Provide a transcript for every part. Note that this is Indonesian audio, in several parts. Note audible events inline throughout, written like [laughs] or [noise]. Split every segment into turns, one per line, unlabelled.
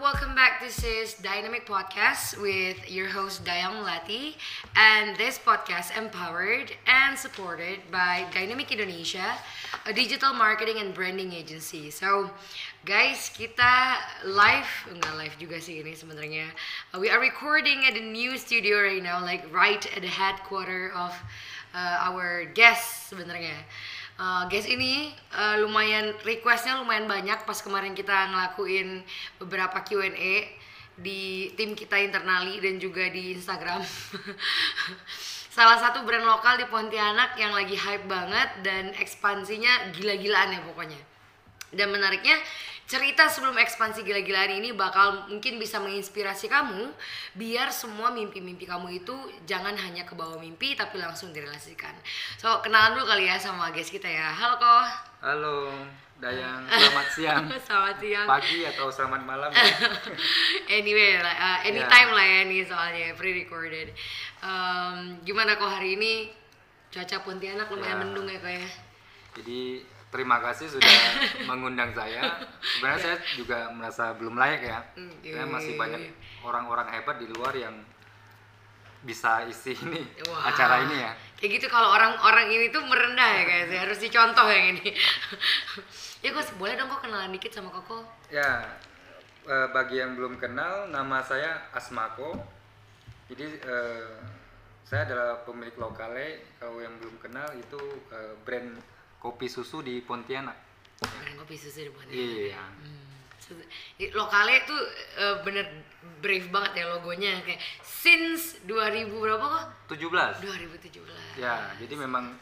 Welcome back. This is Dynamic Podcast with your host Dayang Lati, and this podcast empowered and supported by Dynamic Indonesia, a digital marketing and branding agency. So, guys, kita live, enggak live juga sih ini sebenarnya. Uh, we are recording at the new studio right now, like right at the headquarter of uh, our guests sebenarnya. Uh, guys ini uh, lumayan requestnya lumayan banyak pas kemarin kita ngelakuin beberapa Q&A di tim kita internali dan juga di Instagram. [laughs] Salah satu brand lokal di Pontianak yang lagi hype banget dan ekspansinya gila-gilaan ya pokoknya. Dan menariknya cerita sebelum ekspansi gila-gilaan ini bakal mungkin bisa menginspirasi kamu biar semua mimpi-mimpi kamu itu jangan hanya ke bawah mimpi tapi langsung direalisasikan. So kenalan dulu kali ya sama guys kita ya. Halo kok.
Halo, Dayang. Selamat siang, [laughs]
Selamat siang.
pagi atau selamat malam. [laughs]
anyway, lah, uh, anytime lah ya nih soalnya pre-recorded. Um, gimana kok hari ini cuaca Pontianak lumayan
Ya.
mendung ya kok ya?
Jadi terima kasih sudah [laughs] mengundang saya. Sebenarnya saya juga merasa belum layak ya.
Hmm,
Saya masih
iya,
banyak orang-orang hebat di luar yang bisa isi ini
Wah.
acara ini ya.
Kayak gitu kalau orang-orang ini tuh merendah ya guys ya harus dicontoh yang ini. [laughs] ya kok boleh dong kok kenalan dikit sama Koko.
Ya, eh, bagi yang belum kenal, nama saya Asmako. Jadi eh, saya adalah pemilik lokale. Kalau yang belum kenal itu eh, brand kopi susu di Pontianak.
Kopi susu di Pontianak.
Iya.
Hmm. Susu- i- Lokalnya tuh eh, bener brave banget ya logonya kayak since 2000 berapa kok?
17.
2017.
Ya, jadi memang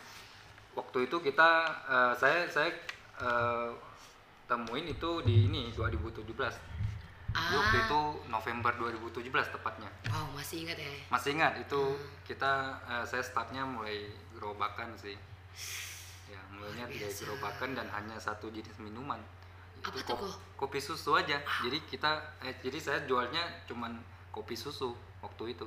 waktu itu kita eh, saya saya eh, temuin itu di ini 2017. Jadi waktu
Ah.
itu November 2017 tepatnya.
Wow, masih ingat ya.
Masih ingat itu kita eh, saya startnya mulai gerobakan sih. Ya, mulainya
Luar
dari
biasa.
gerobakan dan hanya satu jenis minuman.
Apa
Itu
tuh,
ko-
Ko?
Kopi susu aja. Jadi kita eh, jadi saya jualnya cuman kopi susu waktu itu.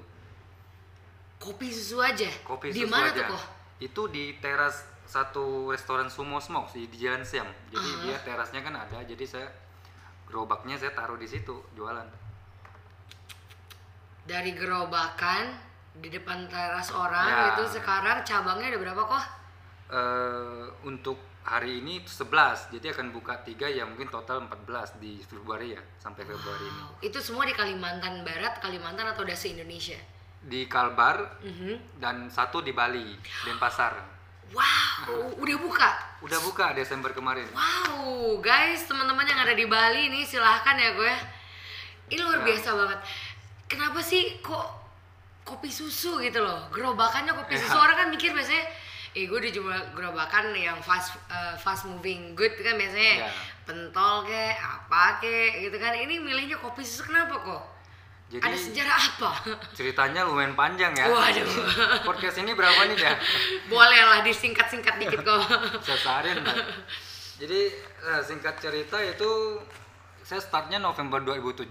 Kopi susu aja.
Kopi
di
susu
mana
aja.
tuh kok?
Itu di teras satu restoran Sumo Smoke di, di Jalan Siam. Jadi
Ah.
dia terasnya kan ada. Jadi saya gerobaknya saya taruh di situ jualan.
Dari gerobakan di depan teras orang
Ya.
itu sekarang cabangnya ada berapa kok?
Eh untuk hari ini 11. Jadi akan buka tiga ya mungkin total 14 di Februari ya sampai Februari ini.
Wow. Itu semua di Kalimantan Barat, Kalimantan atau udah se-Indonesia?
Di Kalbar
Mhm.
dan satu di Bali, Denpasar.
Wow, [laughs] udah buka.
Udah buka Desember kemarin.
Wow, guys, teman-teman yang ada di Bali nih silahkan ya gue. Ini luar
Ya.
biasa banget. Kenapa sih kok kopi susu gitu loh? Gerobakannya kopi
Ya.
susu orang kan mikir biasanya, eh gue udah cuma gerobakan yang fast uh, fast moving good kan biasanya
Ya.
pentol kek, apa kek gitu kan. Ini milihnya kopi susu kenapa kok?
Jadi
Ada sejarah apa? [laughs]
ceritanya lumayan panjang ya.
Waduh. [laughs]
Podcast ini berapa nih ya?
Boleh lah disingkat-singkat dikit kok. [laughs]
Mbak. Jadi eh, singkat cerita itu saya startnya November 2017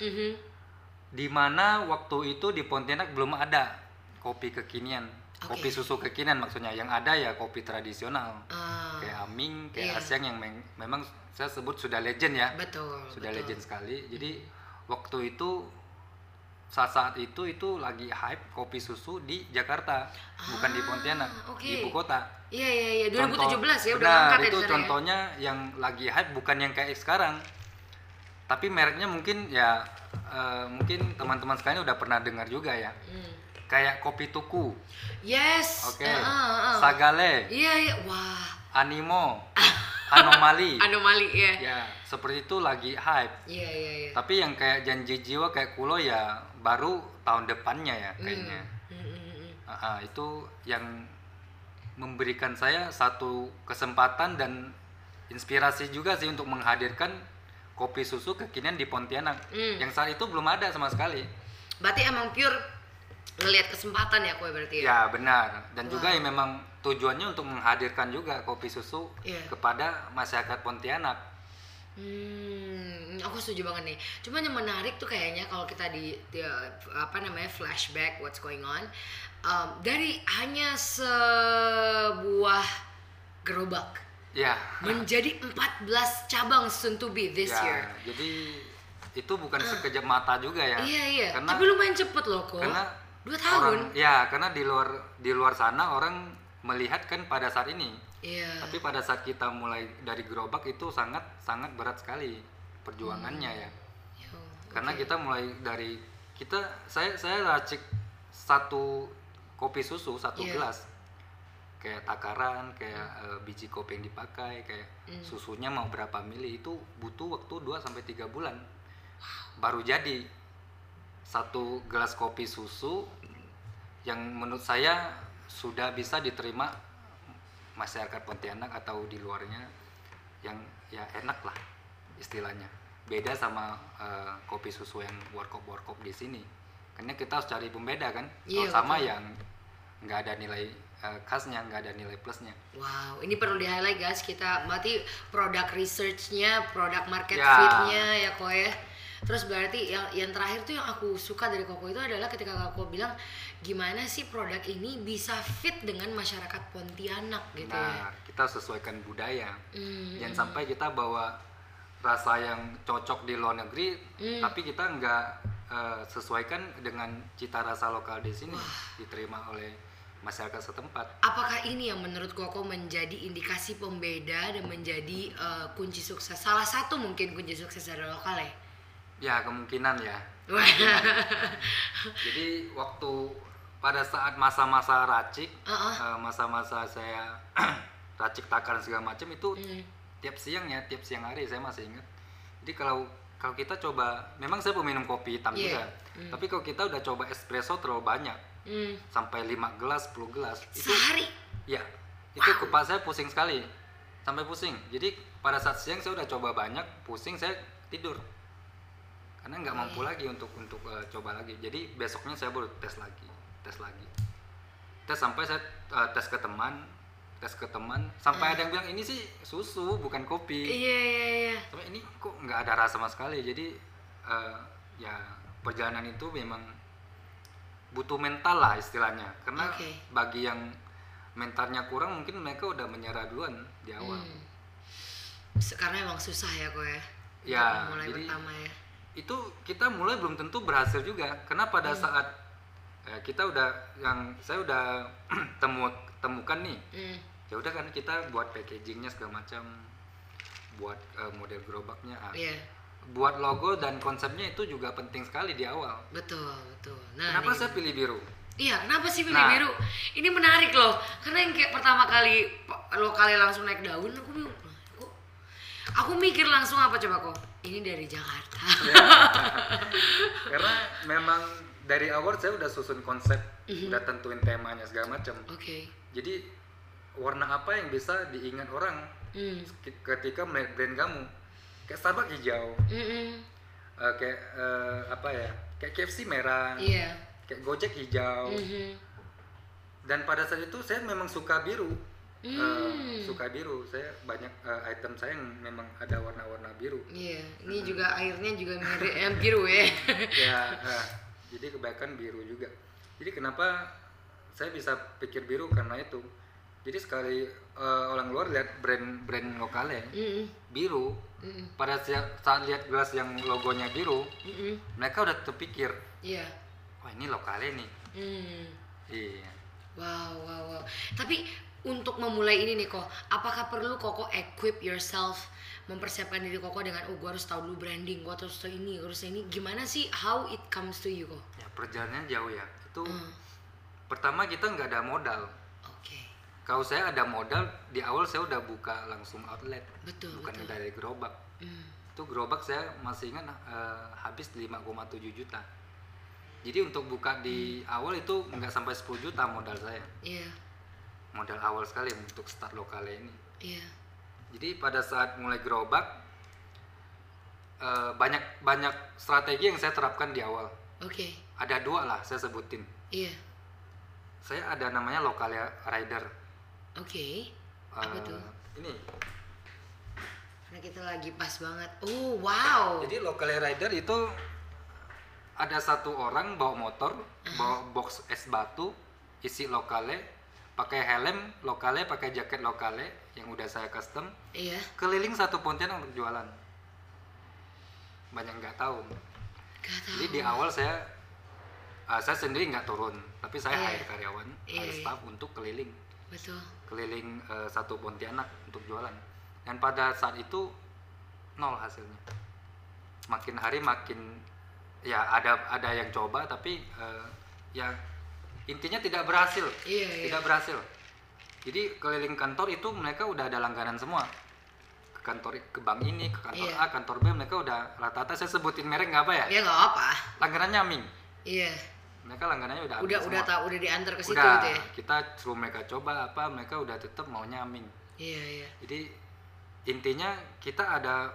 Mhm.
di mana waktu itu di Pontianak belum ada kopi kekinian
Oke.
kopi susu kekinian maksudnya yang ada ya kopi tradisional
Ah,
kayak Aming kayak
Iya.
Asyang yang meng- memang saya sebut sudah legend ya
betul.
sudah
betul.
legend sekali jadi waktu itu saat saat itu itu lagi hype kopi susu di Jakarta bukan di
Ah,
Pontianak
oke.
di ibu kota
Iya iya iya 2017
Contoh-
ya udah
benar,
ya
itu
ya.
contohnya yang lagi hype bukan yang kayak sekarang tapi mereknya mungkin ya eh, mungkin teman-teman sekalian udah pernah dengar juga ya
Hmm.
Kayak kopi tuku
Yes.
oke
Heeh, heeh.
sagale
Iya, iya. Wah.
animo [laughs] anomali
Anomali ya.
ya seperti itu lagi hype
Iya, iya, iya.
tapi yang kayak janji jiwa kayak kulo ya baru tahun depannya ya kayaknya
Hmm, hmm, hmm, hmm.
Ah, ah, itu yang memberikan saya satu kesempatan dan inspirasi juga sih untuk menghadirkan kopi susu kekinian di Pontianak
Hmm.
yang saat itu belum ada sama sekali
Berarti emang pure ngelihat kesempatan ya kue berarti ya.
ya benar dan juga
Wow.
yang memang tujuannya untuk menghadirkan juga kopi susu
Iya.
kepada masyarakat Pontianak
Hmm, aku setuju banget nih. Cuma yang menarik tuh kayaknya kalau kita di, di, apa namanya flashback what's going on um, dari hanya sebuah gerobak
ya
menjadi 14 cabang soon to be this
ya
year.
jadi itu bukan sekejap mata juga ya
Iya iya.
karena
Tapi lumayan cepet loh kok.
karena
Dua tahun.
orang- ya karena di luar di luar sana orang melihat kan pada saat ini
Iya.
tapi pada saat kita mulai dari gerobak itu sangat sangat berat sekali perjuangannya ya
Yo,
karena
oke.
kita mulai dari kita saya saya racik satu kopi susu satu
Iya.
gelas kayak takaran kayak eh, biji kopi yang dipakai kayak
Hmm.
susunya mau berapa mili itu butuh waktu 2 sampai tiga bulan baru jadi satu gelas kopi susu yang menurut saya sudah bisa diterima masyarakat Pontianak atau di luarnya yang ya enak lah istilahnya beda sama eh, kopi susu yang warkop warkop di sini karena kita harus cari pembeda kan
Iya,
kalau sama
betul.
yang nggak ada nilai eh, khasnya nggak ada nilai plusnya
Wow, ini perlu di highlight guys. Kita berarti produk researchnya, produk market
Ya.
fitnya ya kok ya. Terus berarti yang yang terakhir tuh yang aku suka dari Koko itu adalah ketika Koko bilang gimana sih produk ini bisa fit dengan masyarakat Pontianak gitu ya.
nah kita sesuaikan budaya
Hmm,
jangan sampai kita bawa rasa yang cocok di luar negeri
Hmm.
tapi kita nggak eh, sesuaikan dengan cita rasa lokal di sini diterima oleh masyarakat setempat
Apakah ini yang menurut Koko menjadi indikasi pembeda dan menjadi eh, kunci sukses? Salah satu mungkin kunci sukses dari lokal ya.
Ya kemungkinan ya
Wah.
jadi waktu pada saat masa-masa racik eh, masa-masa saya [clears throat] racik takaran segala macam itu
Hmm.
tiap siang ya tiap siang hari saya masih ingat jadi kalau kalau kita coba memang saya peminum kopi hitam
Iya.
juga tapi kalau kita udah coba espresso terlalu banyak
Hmm.
sampai 5 gelas 10 gelas itu
Sehari.
ya itu kepala saya pusing sekali sampai pusing jadi pada saat siang saya udah coba banyak pusing saya tidur karena nggak mampu lagi untuk untuk eh, coba lagi jadi besoknya saya baru tes lagi tes lagi tes sampai saya eh, tes ke teman tes ke teman sampai ada yang bilang ini sih susu bukan kopi
Iya iya iya.
tapi ini kok nggak ada rasa sama sekali jadi eh, ya perjalanan itu memang butuh mental lah istilahnya karena
Oke.
bagi yang mentalnya kurang mungkin mereka udah menyerah duluan di awal
Hmm. Sekarang emang susah ya kok ya.
Ya,
mulai
jadi-
pertama ya.
Itu kita mulai belum tentu berhasil juga karena pada saat eh, kita udah yang saya udah [clears throat] temu temukan nih
Hmm.
ya udah kan kita buat packagingnya segala macam buat eh, model gerobaknya ah.
Iya.
buat logo dan konsepnya itu juga penting sekali di awal
Betul, betul. Nah,
kenapa
nih.
saya pilih biru
Iya, kenapa sih pilih
Nah.
biru? Ini menarik loh. Karena yang kayak pertama kali lo kali langsung naik daun, aku bingung. "Lah, Kok aku mikir langsung apa coba kok? Ini dari Jakarta.
karena memang dari awal saya udah susun konsep udah tentuin temanya segala macam
Oke.
jadi warna apa yang bisa diingat orang
Hmm.
ketika melihat brand kamu kayak Starbucks hijau
Mm-mm.
eh, kayak eh, apa ya kayak KFC merah
Iya.
kayak Gojek hijau
Mhm.
dan pada saat itu saya memang suka biru Eh,
Hmm.
suka biru saya banyak eh, item saya yang memang ada warna-warna biru
Iya, ini juga airnya juga mirip yang biru ya. [laughs]
ya eh, jadi kebanyakan biru juga jadi kenapa saya bisa pikir biru karena itu jadi sekali eh, orang luar lihat brand-brand lokalnya
Mm-mm.
biru
Mm-mm.
pada saat, saat lihat gelas yang logonya biru
Mm-mm.
mereka udah terpikir
Iya.
wah ini lokalnya nih
Hmm.
iya
Wow, wow, wow. Tapi untuk memulai ini nih kok, apakah perlu koko equip yourself mempersiapkan diri koko dengan oh gue harus tahu dulu branding, gue harus tahu ini, harus ini. Gimana sih how it comes to you kok?
ya perjalanannya jauh ya itu
Hmm.
pertama kita nggak ada modal
Oke.
kalau saya ada modal di awal saya udah buka langsung outlet
Betul,
bukan
betul.
dari gerobak
Hmm.
itu gerobak saya masih ingat eh, habis 5,7 juta jadi untuk buka di awal itu nggak sampai 10 juta modal saya
Iya.
Modal awal sekali untuk start lokal ini
Iya.
jadi pada saat mulai gerobak eh, banyak banyak strategi yang saya terapkan di awal
Oke.
ada dua lah saya sebutin
Iya.
saya ada namanya lokal rider
Oke. Apa
Eh,
tuh?
ini
Karena kita lagi pas banget. Oh, wow.
Jadi local rider itu ada satu orang bawa motor, bawa box es batu, isi lokale, pakai helm lokale, pakai jaket lokale yang udah saya custom,
Iya.
keliling satu Pontianak untuk jualan. Banyak nggak tahu.
Gak tahu.
Jadi di awal saya ah, saya sendiri nggak turun, tapi saya
Iya.
hire karyawan,
Iya,
hire staff untuk keliling,
Betul.
keliling eh, satu Pontianak untuk jualan. Dan pada saat itu nol hasilnya. Makin hari makin ya ada ada yang coba tapi eh, ya intinya tidak berhasil.
Iya, iya.
Tidak berhasil. Jadi keliling kantor itu mereka udah ada langganan semua. Ke kantor ke bank ini, ke kantor
Iya.
A, kantor B mereka udah rata-rata saya sebutin merek nggak apa ya?
Ya nggak apa.
Langganannya Ming.
Iya.
Mereka langganannya udah
Udah udah tahu udah diantar ke situ
Udah,
gitu ya.
kita suruh mereka coba apa, mereka udah tetap maunya Ming.
Iya, iya.
Jadi intinya kita ada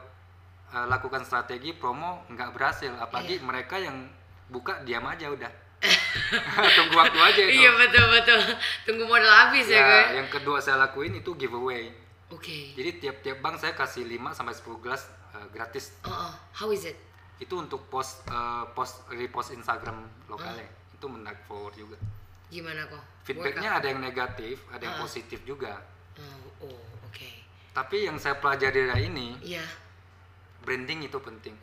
eh, lakukan strategi promo nggak berhasil, apalagi
Iya.
mereka yang buka diam aja udah. [laughs] Tunggu waktu aja itu.
Iya betul betul. Tunggu modal habis ya,
Ya,
gue.
yang kedua saya lakuin itu giveaway.
Oke.
Jadi tiap-tiap bank saya kasih 5 sampai 10 gelas eh, gratis.
Oh, oh. how is it?
Itu untuk post eh, post repost Instagram lokalnya. Itu menarik forward juga.
Gimana kok?
Feedbacknya ada yang negatif, ada yang
Ah.
positif juga.
Oh, oh oke.
Tapi yang saya pelajari dari ini,
Iya.
branding itu penting.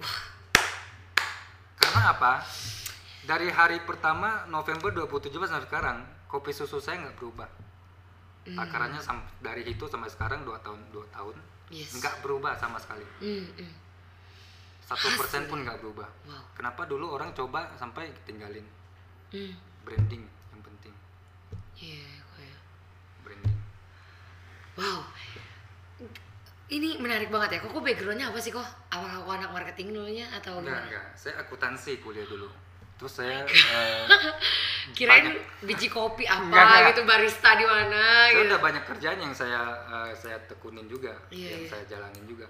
Karena apa? Dari hari pertama November 2017 sampai sekarang, kopi susu saya nggak berubah.
Hmm.
Takarannya sam- dari itu sampai sekarang dua tahun dua tahun
Yes.
nggak berubah sama sekali.
Hmm, hmm.
Satu persen pun nggak berubah.
Wow.
Kenapa dulu orang coba sampai tinggalin
Hmm.
branding yang penting
Iya, kok ya.
branding.
Wow. Ini menarik banget ya. Kok kok backgroundnya apa sih kok? Apakah kok anak marketing dulunya atau
Enggak
gimana?
enggak, saya akuntansi kuliah dulu. Terus saya [laughs] eh,
Kirain
Banyak.
biji kopi apa
Enggak, enggak.
gitu barista di mana
saya
gitu.
udah banyak kerjaan yang saya eh, saya tekunin juga,
Iya,
yang
iya.
saya jalanin juga.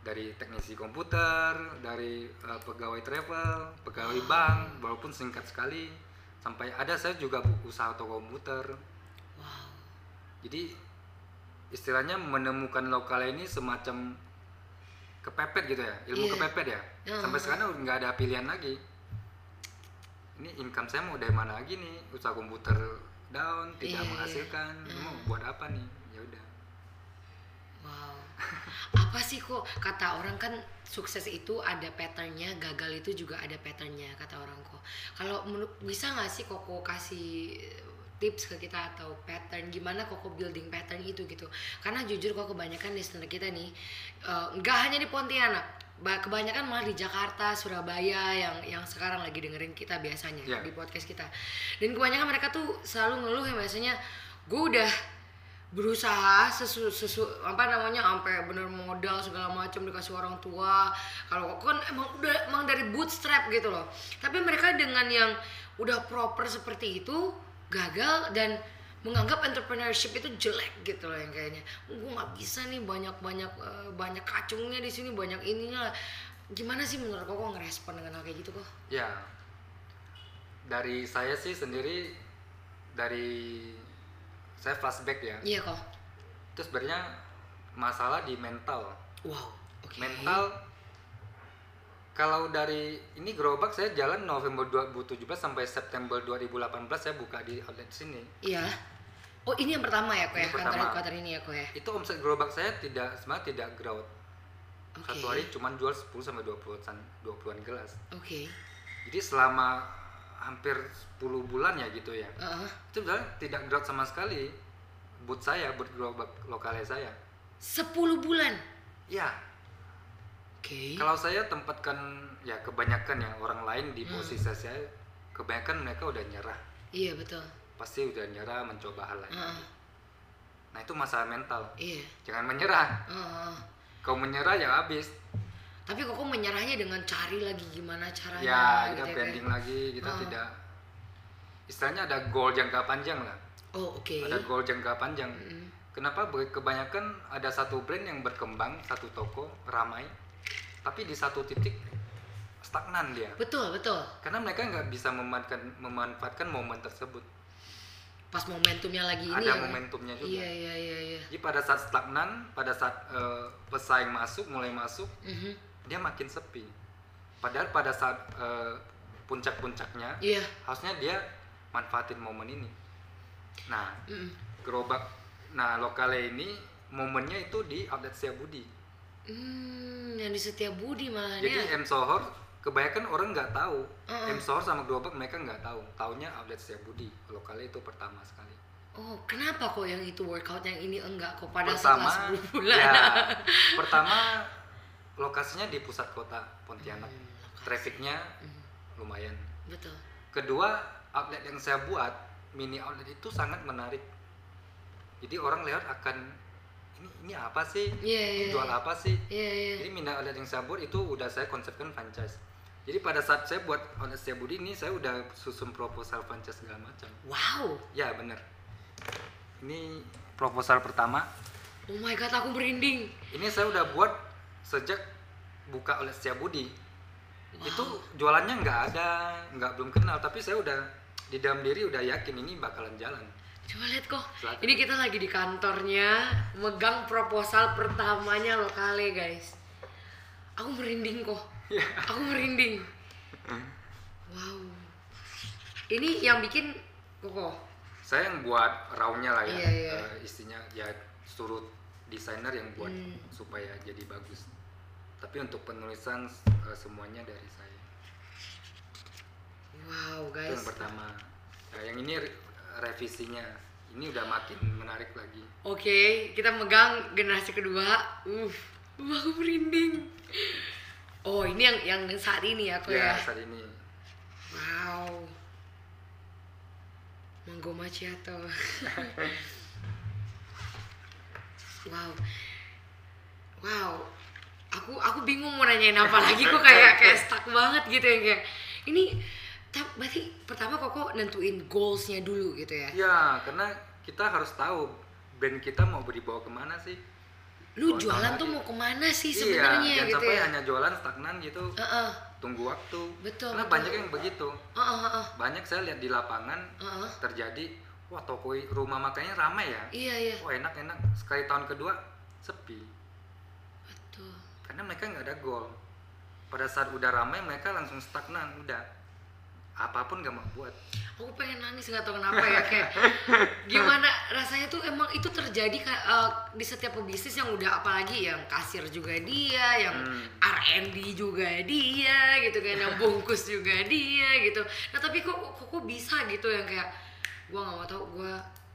Dari teknisi komputer, dari eh, pegawai travel, pegawai
Oh.
bank, walaupun singkat sekali. Sampai ada saya juga usaha toko komputer.
Wow.
Jadi istilahnya menemukan lokal ini semacam kepepet gitu ya, ilmu
Iya.
kepepet ya.
Ah.
Sampai sekarang udah nggak ada pilihan lagi. Ini income saya mau dari mana lagi nih? Usaha komputer down, tidak
Iya, iya.
menghasilkan. Ini Mau buat apa nih? Ya udah.
Wow. [laughs] Apa sih kok kata orang kan sukses itu ada patternnya, gagal itu juga ada patternnya kata orang kok. Kalau bisa nggak sih koko kasih tips ke kita atau pattern gimana koko building pattern itu gitu? Karena jujur kok kebanyakan listener kita nih eh, nggak hanya di Pontianak, kebanyakan malah di Jakarta, Surabaya yang yang sekarang lagi dengerin kita biasanya
Iya.
di podcast kita. Dan kebanyakan mereka tuh selalu ngeluh ya biasanya gue udah berusaha sesu, sesu apa namanya sampai bener modal segala macam dikasih orang tua kalau kok kan emang udah emang dari bootstrap gitu loh tapi mereka dengan yang udah proper seperti itu gagal dan menganggap entrepreneurship itu jelek gitu loh yang kayaknya gue nggak bisa nih banyak banyak eh, banyak kacungnya di sini banyak ininya gimana sih menurut kok ngerespon dengan hal kayak gitu kok
Ya. Dari saya sih sendiri dari saya flashback ya.
iya kok
Itu sebenarnya masalah di mental.
wow oke
Mental kalau dari ini gerobak saya jalan November 2017 sampai September 2018 saya buka di outlet sini.
iya oh ini yang pertama ya kok ya kantor kantor ini ya kok ya
Itu omset gerobak saya tidak sebenarnya tidak growth.
Oke.
Satu hari cuma jual 10 sampai 20-an 20-an gelas.
Oke.
Jadi selama hampir 10 bulan ya gitu ya.
Heeh.
Itu sebenarnya tidak growth sama sekali. Boot saya, boot gerobak lokalnya saya.
10 bulan.
Ya,
Oke.
Kalau saya tempatkan ya kebanyakan ya orang lain di
Hmm.
posisi saya, kebanyakan mereka udah nyerah.
Iya betul.
Pasti udah nyerah mencoba hal lain
Heeh.
nah itu masalah mental
Iya.
jangan menyerah
Heeh.
kau menyerah ya habis
Tapi kok menyerahnya dengan cari lagi gimana caranya
ya
gitu
kita
ya,
branding
kayak-
lagi kita
Oh.
tidak istilahnya ada goal jangka panjang lah
Oh, oke.
ada goal jangka panjang
Mm.
kenapa Be- kebanyakan ada satu brand yang berkembang satu toko ramai tapi di satu titik stagnan dia
Betul, betul.
karena mereka nggak bisa memanfaatkan memanfaatkan momen tersebut
Pas momentumnya lagi ini
ada
ya.
momentumnya juga
Iya, iya, iya, iya.
jadi pada saat stagnan pada saat eh, pesaing masuk mulai masuk
Mhm.
dia makin sepi padahal pada saat eh, puncak-puncaknya
Iya.
harusnya dia manfaatin momen ini nah
Mm.
gerobak nah lokale ini momennya itu di outlet Setiabudi
Hmm, yang di Setiabudi malahan
jadi
ya.
M Sohor kebanyakan orang nggak tahu.
Heeh.
M Sohor sama gerobak mereka nggak tahu. Taunya outlet Setiabudi lokale itu pertama sekali.
Oh, kenapa kok yang itu workout yang ini enggak kok pada
pertama
setelah 10 bulan?
ya [laughs] pertama lokasinya di pusat kota Pontianak.
Hmm,
trafficnya
Hmm,
lumayan.
Betul.
kedua outlet yang saya buat mini outlet itu sangat menarik. Jadi orang lewat akan ini ini apa sih? Ini
iya.
jual apa sih?
Iya, iya.
jadi mini outlet yang saya buat itu udah saya konsepkan franchise jadi pada saat saya buat outlet Setiabudi ini saya udah susun proposal franchise segala macam
Wow.
ya bener ini proposal pertama
Oh my god, aku merinding.
ini saya udah buat sejak buka oleh Setiabudi itu jualannya nggak ada nggak belum kenal tapi saya udah di dalam diri udah yakin ini bakalan jalan
Coba lihat kok.
Silakan.
Ini kita lagi di kantornya megang proposal pertamanya lokale, guys. Aku merinding kok.
Iya.
Aku merinding. Wow. Ini yang bikin Koko.
saya yang buat raunya lah ya
Iya, iya.
eh, istinya ya suruh desainer yang buat
Hmm.
supaya jadi bagus tapi untuk penulisan eh, semuanya dari saya
Wow,
itu
guys.
yang pertama nah, yang ini re- revisinya ini udah makin menarik lagi
Oke, kita megang generasi kedua. Uh, uh, aku merinding. Oh, ini yang yang saat ini ya, kok ya.
ya saat ini
Wow. Mango macchiato. [laughs] wow. Wow. Aku aku bingung mau nanyain apa lagi kok kayak kayak stuck banget gitu ya kayak. Ini berarti pertama kok nentuin goalsnya dulu gitu ya.
Ya, karena kita harus tahu brand kita mau dibawa ke mana sih.
Lu jualan tuh mau ke mana sih
iya,
sebenarnya
jangan
gitu
sampai
ya.
hanya jualan stagnan gitu.
Heeh.
Tunggu waktu.
Betul,
Karena
betul.
banyak yang begitu.
Heeh, heeh.
Banyak saya lihat di lapangan
Heeh.
terjadi, wah toko rumah makannya ramai ya.
Iya, iya.
Wah enak-enak. Sekali tahun kedua sepi.
Betul.
Karena mereka nggak ada goal. Pada saat udah ramai mereka langsung stagnan, udah apa pun gak mau buat.
aku pengen nangis nggak tahu kenapa ya kayak [laughs] gimana rasanya tuh emang itu terjadi eh, di setiap pebisnis yang udah apalagi yang kasir juga dia yang
Hmm.
R&D juga dia gitu kan yang bungkus [laughs] juga dia gitu nah tapi kok kok, kok bisa gitu yang kayak gua nggak mau tahu gua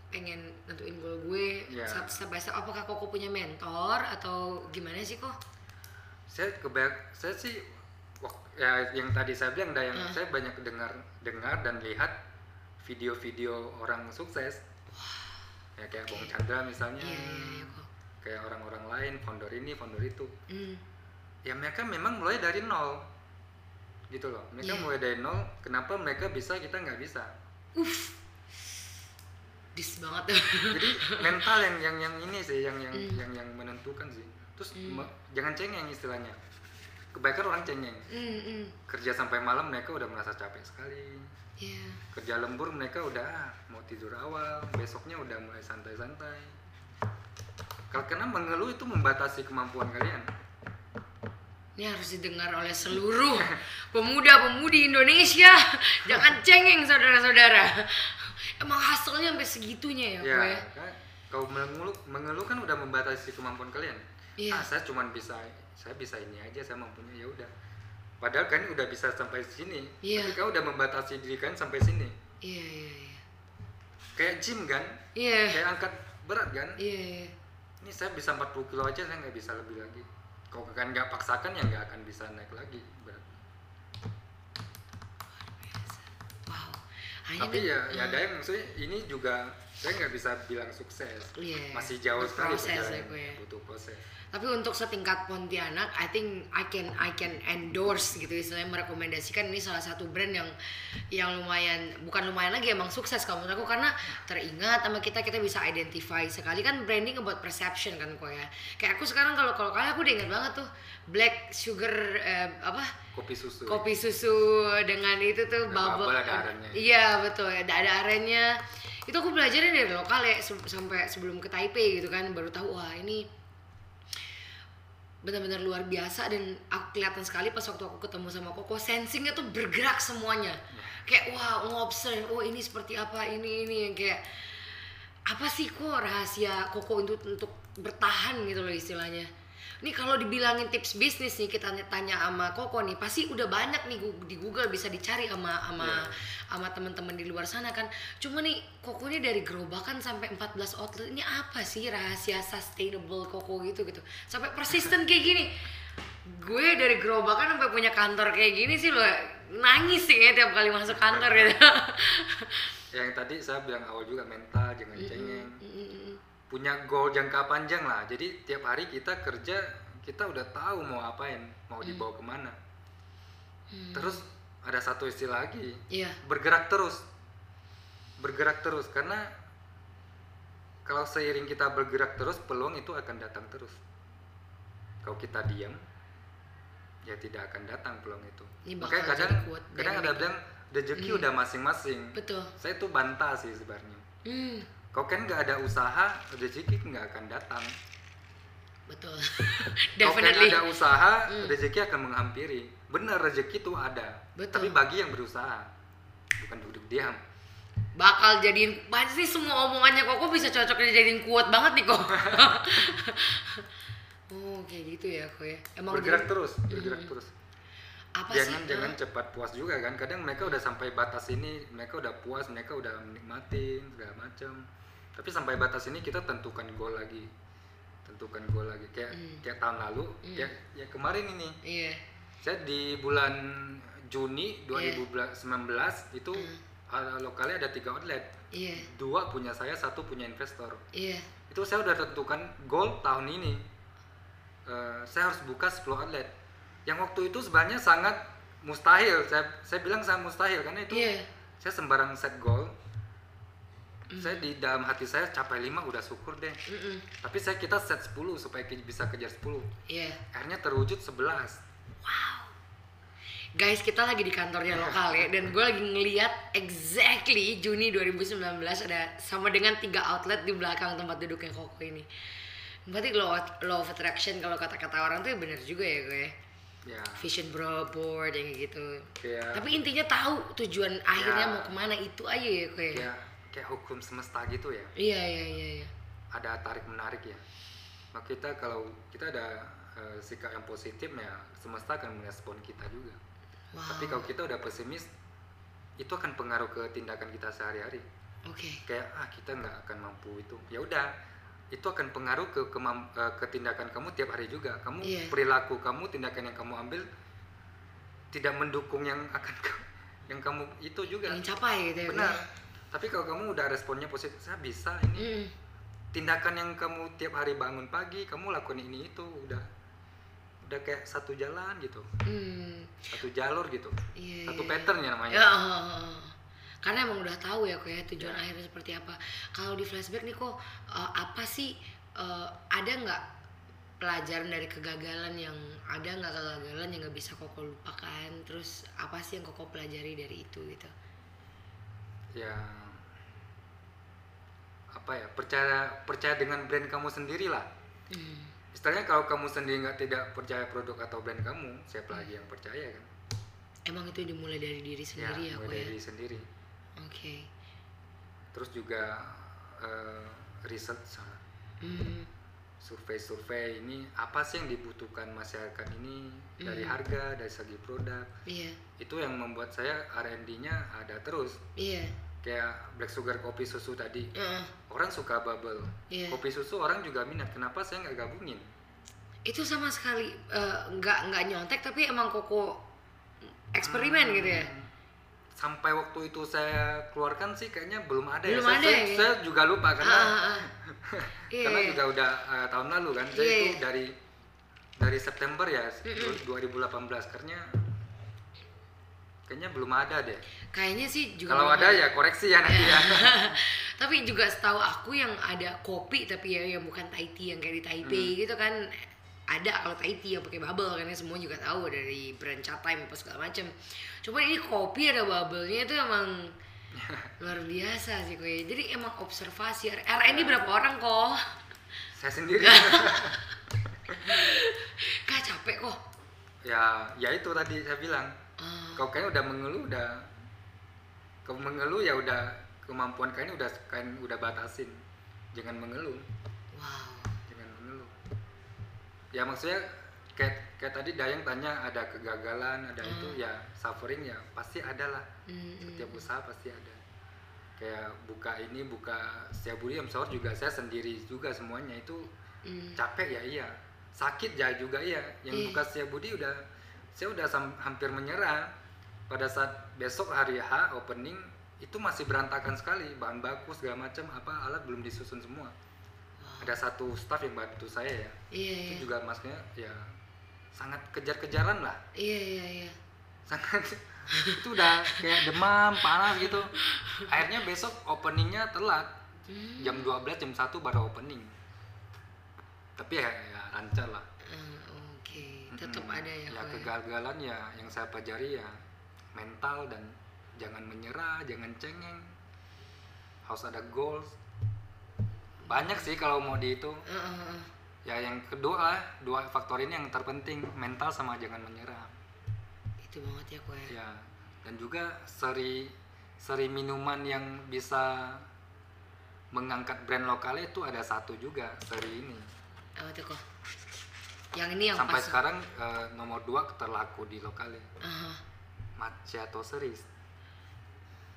pengen nentuin goal gue
Ya.
step step by step apakah koko punya mentor atau gimana sih kok
saya kebanyak saya sih ya yang tadi saya bilang dah yang
Hmm.
saya banyak dengar dengar dan lihat video-video orang sukses. Ya kayak Bong Chandra misalnya.
Iya iya kok.
Kayak orang-orang lain founder ini founder itu.
Hmm.
ya mereka memang mulai dari nol. Gitu loh. Mereka
Iya.
mulai dari nol kenapa mereka bisa kita nggak bisa?
Dis banget. [laughs]
Jadi mental yang yang yang ini sih yang yang
Hmm.
yang yang menentukan sih. Terus me- jangan cengeng istilahnya kebanyakan orang cengeng
hmm, hmm.
kerja sampai malam mereka udah merasa capek sekali
Iya.
kerja lembur mereka udah ah, mau tidur awal besoknya udah mulai santai-santai Kal- karena mengeluh itu membatasi kemampuan kalian
Ini harus didengar oleh seluruh [laughs] pemuda-pemudi Indonesia. [laughs] Jangan cengeng saudara-saudara. Emang hasilnya sampai segitunya ya,
ya
Ko, ya?
kan kalau mengeluh mengeluh kan udah membatasi kemampuan kalian
Iya.
ah saya cuman bisa saya bisa ini aja saya mampunya ya udah padahal kan udah bisa sampai sini
Iya.
tapi kau udah membatasi diri kan sampai sini
Iya, iya, iya.
kayak gym kan
Iya.
kayak angkat berat kan
Iya, iya.
ini saya bisa 40 kilo aja saya nggak bisa lebih lagi kalau kan nggak paksakan ya nggak akan bisa naik lagi berat
Wow.
Tapi ya ya ada yang maksudnya ini juga saya nggak bisa bilang sukses
Iya.
masih jauh sekali
Proses ya, gue.
butuh proses
Tapi untuk setingkat Pontianak, I think I can I can endorse gitu istilahnya merekomendasikan ini salah satu brand yang yang lumayan bukan lumayan lagi emang sukses kalau menurut aku karena teringat sama kita kita bisa identify sekali kan branding about perception kan kok ya. Kayak aku sekarang kalau kalau kalian aku udah ingat banget tuh black sugar eh, apa
kopi susu
kopi susu dengan itu tuh bubble
bubble, ada arennya.
iya betul ada ada arennya itu aku belajarnya dari lokal ya se- sampai sebelum ke Taipei gitu kan baru tahu wah ini benar-benar luar biasa dan aku kelihatan sekali pas waktu aku ketemu sama Koko sensingnya tuh bergerak semuanya. Kayak wah ngobserve oh ini seperti apa ini ini yang kayak apa sih kok rahasia Koko untuk untuk bertahan gitu loh istilahnya Nih kalau dibilangin tips bisnis nih kita tanya sama Koko nih pasti udah banyak nih di Google bisa dicari sama sama sama teman-teman di luar sana kan. Cuma nih Koko ini dari gerobakan sampai 14 outlet ini apa sih rahasia sustainable Koko gitu gitu. Sampai persisten kayak gini. Gue dari gerobakan sampai punya kantor kayak gini sih lo nangis sih ya tiap kali masuk kantor gitu.
yang tadi saya bilang awal juga mental jangan cengeng
Mm-mm.
Punya goal jangka panjang lah. Jadi tiap hari kita kerja kita udah tahu mau apain mau dibawa ke mana. Terus ada satu istilah lagi
Iya.
bergerak terus. Bergerak terus karena kalau seiring kita bergerak terus peluang itu akan datang terus. Kalau kita diam ya tidak akan datang peluang itu.
Ini
makanya kadang kadang ada bilang rezeki udah masing-masing.
Betul.
saya tuh bantah sih sebenarnya.
Hmm,
kau kan nggak ada usaha rezeki nggak akan datang.
Betul.
Kau [laughs] kan ada usaha rezeki akan menghampiri. Benar rezeki itu ada.
Betul.
tapi bagi yang berusaha bukan duduk diam.
Bakal jadiin pasti semua omongannya Koko bisa cocok dijadiin kuat banget nih kok. [laughs] oh kayak gitu ya kok ya. Emang
bergerak
jadi-
terus bergerak terus.
Apa
jangan
sih?
jangan
eh,
cepat puas juga kan. Kadang mereka udah sampai batas ini mereka udah puas mereka udah menikmatin segala macam tapi sampai batas ini kita tentukan goal lagi. Tentukan goal lagi. Kayak
Hmm.
kayak tahun lalu kayak ya kemarin ini.
Iya.
saya di bulan Juni 2019 itu uh, lokalnya ada tiga outlet.
Iya.
dua punya saya satu punya investor.
Iya.
itu saya udah tentukan goal tahun ini. Eh, saya harus buka 10 outlet. Yang waktu itu sebenarnya sangat mustahil. Saya saya bilang sangat mustahil karena itu
Iya.
saya sembarang set goal saya di dalam hati saya capai 5 udah syukur deh
Mm-mm.
tapi saya kita set 10 supaya ke- bisa kejar 10
Iya.
akhirnya terwujud 11
Guys, kita lagi di kantornya lokal ya dan gue lagi ngeliat exactly Juni 2019 ada sama dengan tiga outlet di belakang tempat duduknya Koko ini. Berarti law, law of attraction kalau kata-kata orang tuh ya bener juga ya gue.
ya
Vision bro board yang gitu.
kayak
Tapi intinya tahu tujuan akhirnya
Ya.
mau ke mana itu aja ya gue.
kayak kayak hukum semesta gitu ya
Iya iya iya iya.
ada tarik menarik ya nah, kita kalau kita ada eh, sikap yang positif ya semesta akan merespon kita juga
Wow.
tapi kalau kita udah pesimis itu akan pengaruh ke tindakan kita sehari-hari
Oke.
kayak ah kita nggak akan mampu itu ya udah itu akan pengaruh ke kemam- eh, ke tindakan kamu tiap hari juga kamu
Iya.
perilaku kamu tindakan yang kamu ambil tidak mendukung yang akan ke- [laughs] yang kamu itu juga
Ingin capai gitu ya.
benar tapi kalau kamu udah responnya positif saya bisa ini
Mm.
tindakan yang kamu tiap hari bangun pagi kamu lakukan ini itu udah udah kayak satu jalan gitu
Hmm.
satu jalur gitu
Iya,
satu
iya,
pattern ya namanya
Ya, oh, oh, oh. karena emang udah tahu ya kok ya tujuan akhirnya seperti apa. Kalau di flashback nih kok uh, apa sih uh, ada nggak pelajaran dari kegagalan yang ada nggak kegagalan yang nggak bisa koko lupakan? Terus apa sih yang koko pelajari dari itu gitu?
Ya apa ya percaya percaya dengan brand kamu sendiri lah
Hmm.
istilahnya kalau kamu sendiri nggak tidak percaya produk atau brand kamu siapa lagi yang percaya kan
Emang itu dimulai dari diri sendiri ya, kok
mulai
ya?
dari diri sendiri
Oke.
terus juga eh, riset
Hmm.
Survei-survei ini apa sih yang dibutuhkan masyarakat ini dari
Hmm.
harga dari segi produk
Iya.
itu yang membuat saya R&D-nya ada terus
Iya.
kayak black sugar kopi susu tadi
Heeh.
orang suka bubble
Iya.
kopi susu orang juga minat kenapa saya nggak gabungin
Itu sama sekali uh, nggak nggak nyontek tapi emang koko eksperimen gitu ya.
sampai waktu itu saya keluarkan sih kayaknya belum ada
Belum
ya.
Ada
saya,
ya?
saya juga lupa karena
Ah, ah, ah. Iya,
karena juga udah eh, tahun lalu kan. Saya
Iya,
itu
iya.
dari dari September ya 2018 karena kayaknya belum ada deh.
Kayaknya sih juga
Kalau ada ya koreksi ya nanti ya. [laughs]
tapi juga setahu aku yang ada kopi tapi ya yang bukan Thai tea yang kayak di Taipei
Hmm.
gitu kan ada kalau Thai tea yang pakai bubble kan ya semua juga tahu dari brand Chat Time apa segala macam. Cuma ini kopi ada bubble-nya itu emang [laughs] luar biasa sih kue. Jadi emang observasi. RN ini berapa orang kok?
saya sendiri.
Gak [laughs] capek kok.
ya, ya itu tadi saya bilang.
Ah,
Kau kayaknya udah mengeluh udah kau mengeluh ya udah kemampuan kayaknya udah kain udah batasin. Jangan mengeluh.
wow.
jangan mengeluh ya maksudnya kayak kayak tadi Dayang tanya ada kegagalan ada itu ya suffering ya pasti ada lah.
Mm, mm.
setiap usaha pasti ada. Kayak buka ini buka setiap budi sahur juga saya sendiri juga semuanya itu
Mm.
capek ya iya. Sakit ya juga iya. Yang
Iya.
buka setiap budi udah saya udah hampir menyerah. Pada saat besok hari H opening itu masih berantakan sekali. Bahan baku segala macam apa alat belum disusun semua. Ada satu staff yang bantu saya ya.
Iya iya.
itu juga maksudnya ya sangat kejar-kejaran lah
Iya iya iya.
sangat itu udah kayak demam panas gitu akhirnya besok openingnya telat
Hmm.
jam 12 jam 1 baru opening tapi ya, ya lancar lah
Ah, Oke, tetap
Mm-mm.
ada ya.
ya
kue.
kegagalan ya yang saya pelajari ya mental dan jangan menyerah jangan cengeng harus ada goals banyak sih kalau mau di itu
ah, ah.
Ya yang kedua lah dua faktor ini yang terpenting mental sama jangan menyerah
Itu banget ya kue.
ya dan juga seri seri minuman yang bisa mengangkat brand lokalnya itu ada satu juga seri ini
Apa tuh kok? Yang ini yang
sampai
pas.
sekarang eh, nomor dua terlaku di lokalnya
Ah,
macchiato series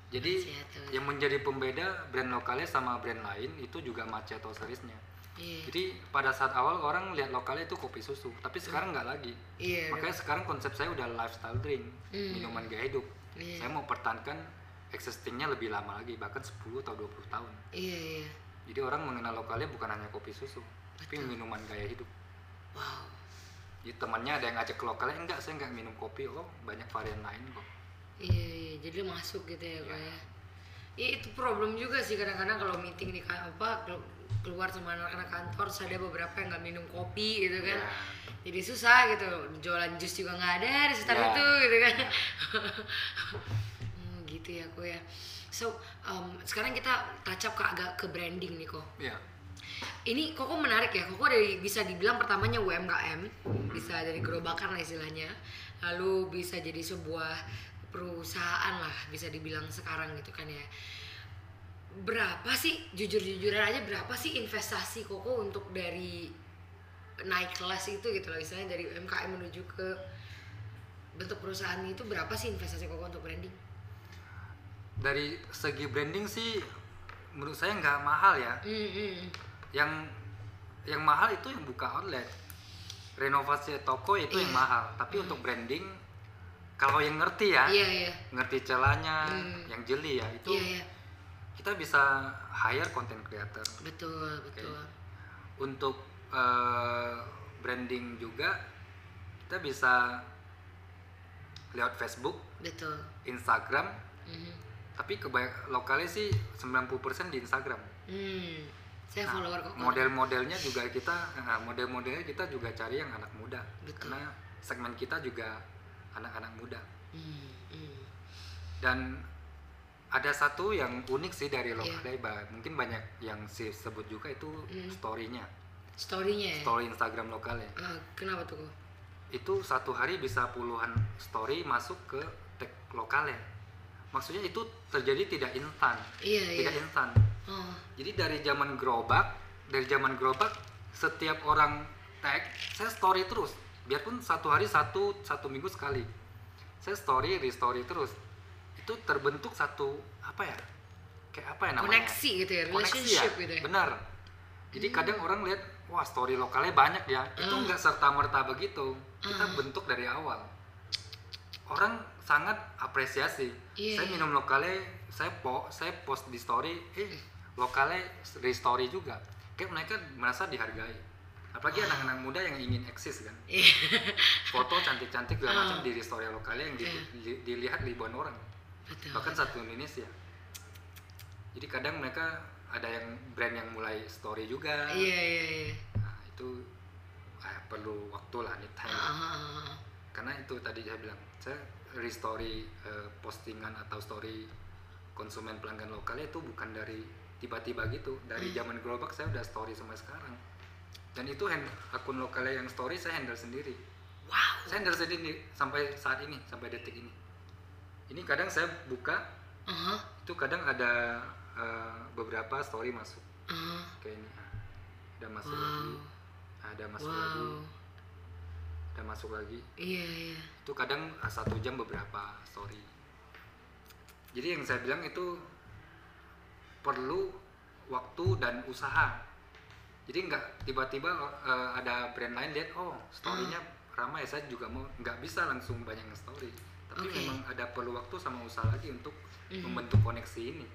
jadi
Macchiato.
yang menjadi pembeda brand lokalnya sama brand lain itu juga macchiato seriesnya
Iya.
jadi pada saat awal orang lihat lokalnya itu kopi susu tapi sekarang nggak lagi
Iya.
makanya sekarang konsep saya udah lifestyle drink
Hmm.
minuman gaya hidup
Iya.
saya mau pertahankan existingnya lebih lama lagi bahkan 10 atau 20 tahun
Iya iya.
jadi orang mengenal lokalnya bukan hanya kopi susu tapi minuman gaya hidup
Wow.
jadi temannya ada yang ngajak ke lokalnya enggak saya enggak minum kopi oh banyak varian lain kok
Iya iya. Jadi masuk gitu ya kue ya. Iya itu problem juga sih kadang-kadang kalau meeting di apa kelu- keluar sama anak-anak kantor terus ada beberapa yang nggak minum kopi gitu kan.
Ya.
Jadi susah gitu. Jualan jus juga nggak ada di sekitar
Ya.
itu gitu kan. [laughs] Hmm, gitu ya kok ya. So um, sekarang kita up ke agak ke branding nih kok.
Iya.
Ini Koko menarik ya. Koko dari bisa dibilang pertamanya UMKM, bisa dari gerobakan lah istilahnya. Lalu bisa jadi sebuah perusahaan lah bisa dibilang sekarang gitu kan ya. Berapa sih jujur-jujuran aja berapa sih investasi Koko untuk dari naik kelas itu gitu loh istilahnya dari UMKM menuju ke bentuk perusahaan itu berapa sih investasi Koko untuk branding?
dari segi branding sih menurut saya nggak mahal ya
Hmm, hmm.
yang yang mahal itu yang buka outlet renovasi toko itu yang
Iya.
mahal tapi untuk branding kalau yang ngerti ya
Iya iya.
ngerti celahnya
Hmm.
yang jeli ya itu
Iya iya.
Kita bisa hire content creator
Betul, betul.
untuk eh, branding juga kita bisa lewat Facebook
Betul.
Instagram
Mhm.
tapi kebanyak lokalnya sih 90% di Instagram
Hmm, saya
Nah,
follower kok.
model-modelnya juga kita nah, model-modelnya kita juga cari yang anak muda
Betul.
karena segmen kita juga anak-anak muda
Hmm, hmm.
dan ada satu yang unik sih dari
Iya.
lokalnya Ba. mungkin banyak yang sih sebut juga itu
Hmm.
storynya
Story-nya ya.
story Instagram lokalnya
Ah, kenapa tuh
itu satu hari bisa puluhan story masuk ke tag lokalnya maksudnya itu terjadi tidak instan
Iya iya.
tidak instan
Oh,
jadi dari zaman gerobak dari zaman gerobak setiap orang tag saya story terus biarpun satu hari satu satu minggu sekali saya story restory terus itu terbentuk satu apa ya kayak apa ya namanya?
Koneksi gitu ya,
Koneksi
relationship gitu ya.
benar. Jadi kadang orang lihat wah story lokalnya banyak ya. Itu
Ah.
nggak serta merta begitu. Kita
Ah.
bentuk dari awal. Orang sangat apresiasi.
Iya,
saya minum lokale saya po saya post di story eh lokale restory juga. Kayak mereka merasa dihargai. Apalagi anak-anak muda yang ingin eksis kan.
Iya.
foto cantik-cantik segala
Ah.
macam di story lokale yang di-
Iya.
di- dilihat ribuan orang
Betul.
bahkan satu Indonesia jadi kadang mereka ada yang brand yang mulai story juga
Iya iya iya.
nah, itu ah, perlu waktu lah nih time
Ah, ah, ah, ah.
karena itu tadi saya bilang saya restory eh, postingan atau story konsumen pelanggan lokal itu bukan dari tiba-tiba gitu dari
Hmm.
zaman gerobak saya udah story sampai sekarang dan itu hand, akun lokalnya yang story saya handle sendiri
Wow.
saya handle sendiri sampai saat ini sampai detik ini ini kadang saya buka
Aha,
itu kadang ada eh, beberapa story masuk
aha.
kayak ini ah, ada masuk
Wow.
lagi ada masuk lagi
Wow.
ada masuk lagi
Iya iya.
itu kadang ah, satu jam beberapa story jadi yang saya bilang itu perlu waktu dan usaha jadi nggak tiba-tiba eh, ada brand lain lihat oh storynya ramai saya juga mau nggak bisa langsung banyak story tapi
Oke.
memang ada perlu waktu sama usaha lagi untuk
Mhm.
membentuk koneksi ini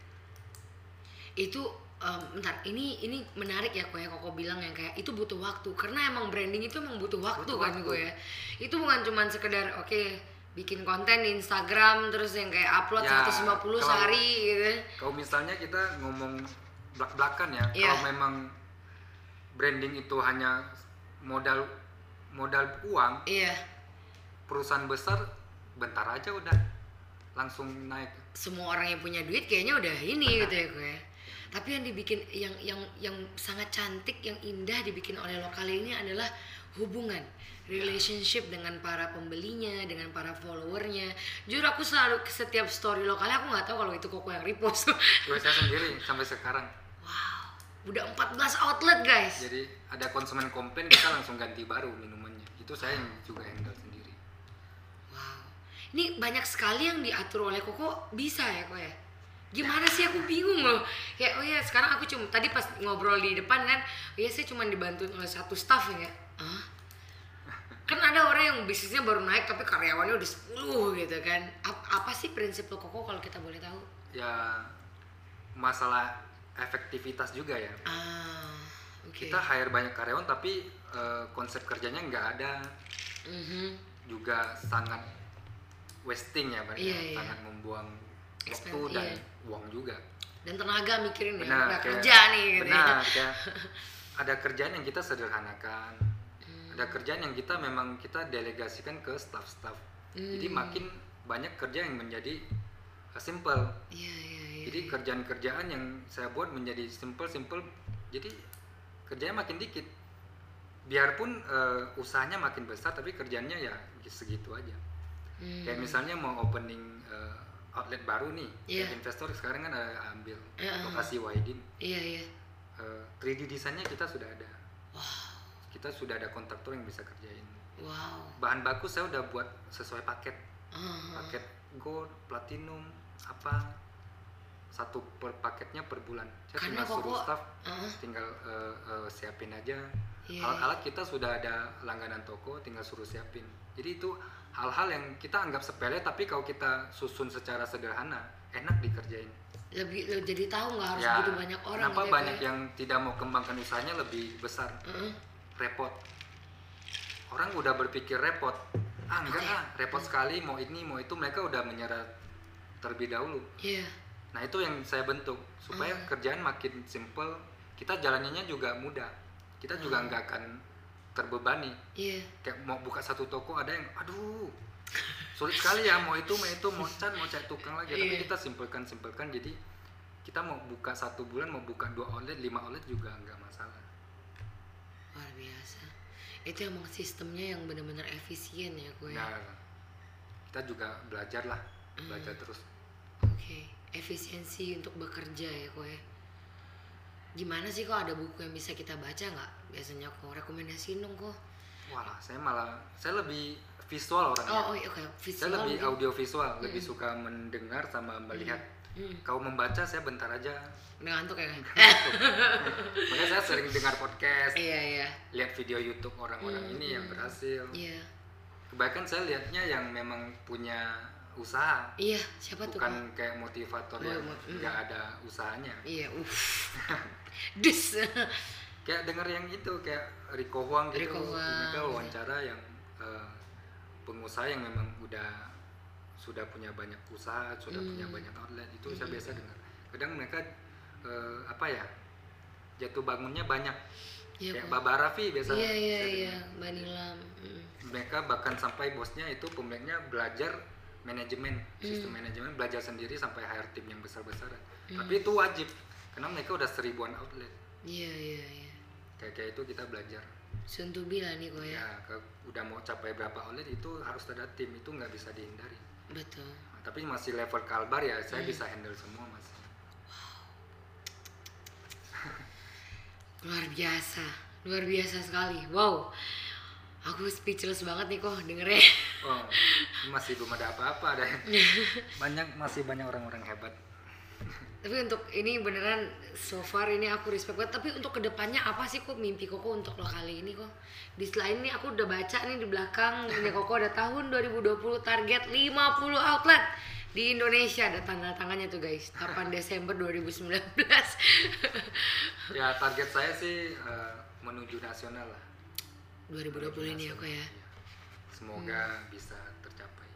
itu em, bentar ini ini menarik ya kok ya koko bilang yang kayak itu butuh waktu karena emang branding itu emang butuh waktu
Butuh
kan
waktu.
gue ya itu bukan cuman sekedar oke bikin konten di Instagram terus yang kayak upload
Ya,
150
kalau-
sehari gitu
kalau misalnya kita ngomong belak-belakan ya
Iya.
kalau memang branding itu hanya modal modal uang
iya
perusahaan besar bentar aja udah langsung naik.
Semua orang yang punya duit kayaknya udah ini gitu ya gue tapi yang dibikin yang yang yang sangat cantik yang indah dibikin oleh lokal ini adalah hubungan relationship dengan para pembelinya dengan para followernya. Jujur aku selalu setiap story lokalnya aku nggak tahu kalau itu koko yang repost. [laughs]
Gue saya sendiri sampai sekarang.
Wow udah 14 outlet guys.
Jadi ada konsumen komplain kita langsung ganti baru minumannya. Itu saya yang juga handle.
Ini banyak sekali yang diatur oleh Koko bisa ya kok ya? Gimana sih aku bingung loh. Kayak oh ya sekarang aku cuma tadi pas ngobrol di depan kan, oh ya saya cuma dibantu oleh satu staff ya. Hah? Kan ada orang yang bisnisnya baru naik tapi karyawannya udah 10 gitu kan. Ap- apa sih prinsip lo Koko kalau kita boleh tahu?
ya masalah efektivitas juga ya
Ah, oke.
kita hire banyak karyawan tapi eh, konsep kerjanya nggak ada
Mhm.
juga sangat wasting ya Pak, ya.
Iya, iya.
sangat membuang waktu dan
iya.
uang juga
Dan tenaga mikirin ya,
benar
nggak
kayak-
kerja nih gitu ya.
benar [laughs] kayak ada kerjaan yang kita sederhanakan
Hmm.
ada kerjaan yang kita memang kita delegasikan ke staff-staff jadi
Hmm.
makin banyak kerja yang menjadi uh, simple
Iya, iya, iya.
jadi kerjaan-kerjaan yang saya buat menjadi simple simple jadi kerjanya makin dikit biarpun uh, usahanya makin besar tapi kerjanya ya segitu aja
Hmm.
kayak misalnya mau opening uh, outlet baru nih
Iya.
kayak investor sekarang kan ada ambil
Iya.
lokasi Widen
Iya, iya.
Uh, 3D desainnya kita sudah ada
Wow.
kita sudah ada kontraktor yang bisa kerjain
Wow.
bahan baku saya udah buat sesuai paket
Ah,
paket gold platinum apa satu per paketnya per bulan saya
Karena
tinggal suruh staff
ah.
tinggal uh, uh, siapin aja
Iya.
alat-alat kita sudah ada langganan toko tinggal suruh siapin jadi itu hal-hal yang kita anggap sepele tapi kalau kita susun secara sederhana enak dikerjain.
Lebih le- jadi tahu nggak harus
ya
butuh banyak orang
kenapa
gitu ya,
banyak
ya?
yang tidak mau kembangkan usahanya lebih besar?
Heeh.
repot. Orang udah berpikir repot. Ah enggak
Oke.
ah repot sekali mau ini mau itu mereka udah menyerah terlebih dahulu.
Iya.
Nah itu yang saya bentuk supaya
Hmm.
kerjaan makin simple. Kita jalannya juga mudah. Kita juga nggak akan terbebani.
Iya.
Kayak mau buka satu toko ada yang aduh sulit sekali ya mau itu mau itu mau cat mau cari tukang lagi. Tapi
Iya.
kita simpelkan simpelkan jadi kita mau buka satu bulan mau buka dua outlet lima outlet juga nggak masalah.
Luar biasa. Itu emang sistemnya yang benar-benar efisien ya gue
nah kita juga belajar lah belajar
Hmm.
terus.
Oke. Efisiensi untuk bekerja ya gue gimana sih kok ada buku yang bisa kita baca nggak? Biasanya kok rekomendasiin dong kok.
Wah saya malah saya lebih visual orangnya.
Oh, oh iya, oke.
Saya
visual
lebih
mungkin.
audio visual lebih suka mendengar sama melihat.
Hmm.
kalau membaca saya bentar aja.
Udah ngantuk ya? Kan [laughs]
makanya saya sering dengar podcast
iya iya.
lihat video YouTube orang-orang ini yang berhasil.
Iya.
kebanyakan saya lihatnya yang memang punya usaha
Iya, siapa tuh?
bukan kayak motivator
Oh,
yang
mo- mm.
nggak ada usahanya
Iya, uff. [laughs] Des.
kayak denger yang itu kayak Rico Huang gitu
Rico Huang,
mereka
iya.
wawancara yang eh, pengusaha yang memang udah sudah punya banyak usaha sudah punya
Hmm.
banyak outlet itu saya biasa dengar kadang mereka eh, apa ya jatuh bangunnya banyak
Iya,
kayak. Baba Raffi biasa
Iya, iya, iya. Mbak Nilam. Mm.
mereka bahkan sampai bosnya itu pemiliknya belajar manajemen sistem
Hmm.
manajemen belajar sendiri sampai hire tim yang besar-besaran tapi itu wajib karena mereka udah seribuan outlet
Iya, iya, iya.
kayak kayak itu kita belajar
be lah nih kok ya.
ya ke- udah mau capai berapa outlet itu harus ada tim itu nggak bisa dihindari
Betul.
Nah, tapi masih level kalbar ya saya
Hmm.
bisa handle semua masih [laughs]
Luar biasa. Luar biasa sekali. Wow. Aku speechless banget nih kok dengernya.
oh masih belum ada apa-apa deh [laughs] banyak masih banyak orang-orang hebat.
Tapi untuk ini beneran so far ini aku respect banget. Tapi untuk ke depannya apa sih kok mimpi Koko untuk lo kali ini kok? Di selain ini aku udah baca nih di belakang. Ini Koko ada tahun 2020 target 50 outlet di Indonesia. Ada tanda tangannya tuh guys. 8 [laughs] Desember 2019
ya target saya sih eh, menuju nasional lah
2020 ini ya kok ya
semoga bisa tercapai